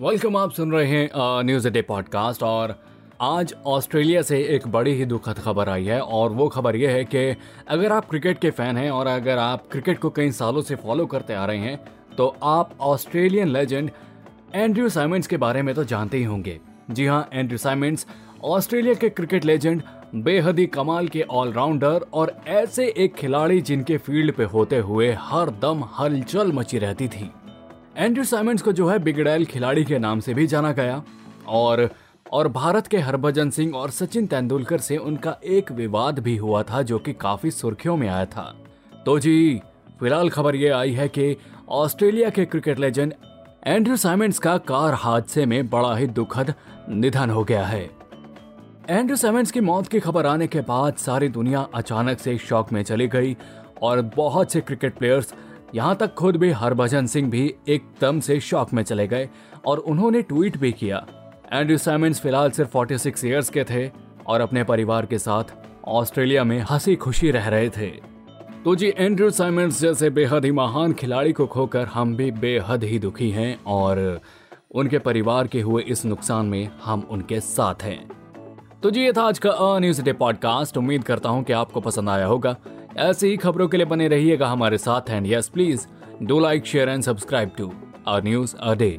Welcome आप सुन रहे हैं न्यूज़ डे पॉडकास्ट और आज ऑस्ट्रेलिया से एक बड़ी ही दुखद खबर आई है और वो खबर ये है कि अगर आप क्रिकेट के फ़ैन हैं और अगर आप क्रिकेट को कई सालों से फॉलो करते आ रहे हैं तो आप ऑस्ट्रेलियन लेजेंड एंड्रयू साइमंड्स के बारे में तो जानते ही होंगे। जी हाँ एंड्रयू साइमंड्स ऑस्ट्रेलिया के क्रिकेट लेजेंड बेहद ही कमाल के ऑलराउंडर और ऐसे एक खिलाड़ी जिनके फ़ील्ड पे होते हुए हर दम हलचल मची रहती थी। एंड्रयू साइमंड्स को जो है बिगड़ैल खिलाड़ी के नाम से भी जाना गया। और और भारत के हरभजन सिंह और सचिन तेंदुलकर से उनका एक विवाद भी हुआ था जो कि काफ़ी सुर्खियों में आया था। तो जी, फ़िलहाल खबर ये आई है कि ऑस्ट्रेलिया के क्रिकेट लेजेंड एंड्रयू साइमंड्स का कार हादसे में बड़ा ही दुखद निधन हो गया है। एंड्रू साइमंड्स की मौत की खबर आने के बाद सारी दुनिया अचानक से शॉक में चली गई और बहुत से क्रिकेट प्लेयर्स यहाँ तक खुद भी हरभजन सिंह भी एकदम से शॉक में चले गए और उन्होंने ट्वीट भी किया। एंड्रयू साइमंड्स फ़िलहाल सिर्फ़ 46 इयर्स के थे और अपने परिवार के साथ ऑस्ट्रेलिया में हँसी खुशी रह रहे थे। तो जी, एंड्रयू साइमंड्स जैसे बेहद ही महान खिलाड़ी को खोकर हम भी बेहद ही दुखी हैं और उनके परिवार के हुए इस नुकसान में हम उनके साथ हैं। तो जी, ये था आज का अ न्यूज़ डे पॉडकास्ट। उम्मीद करता हूँ कि आपको पसंद आया होगा। ऐसी ही खबरों के लिए बने रहिएगा हमारे साथ and yes please do like share and subscribe to our news a day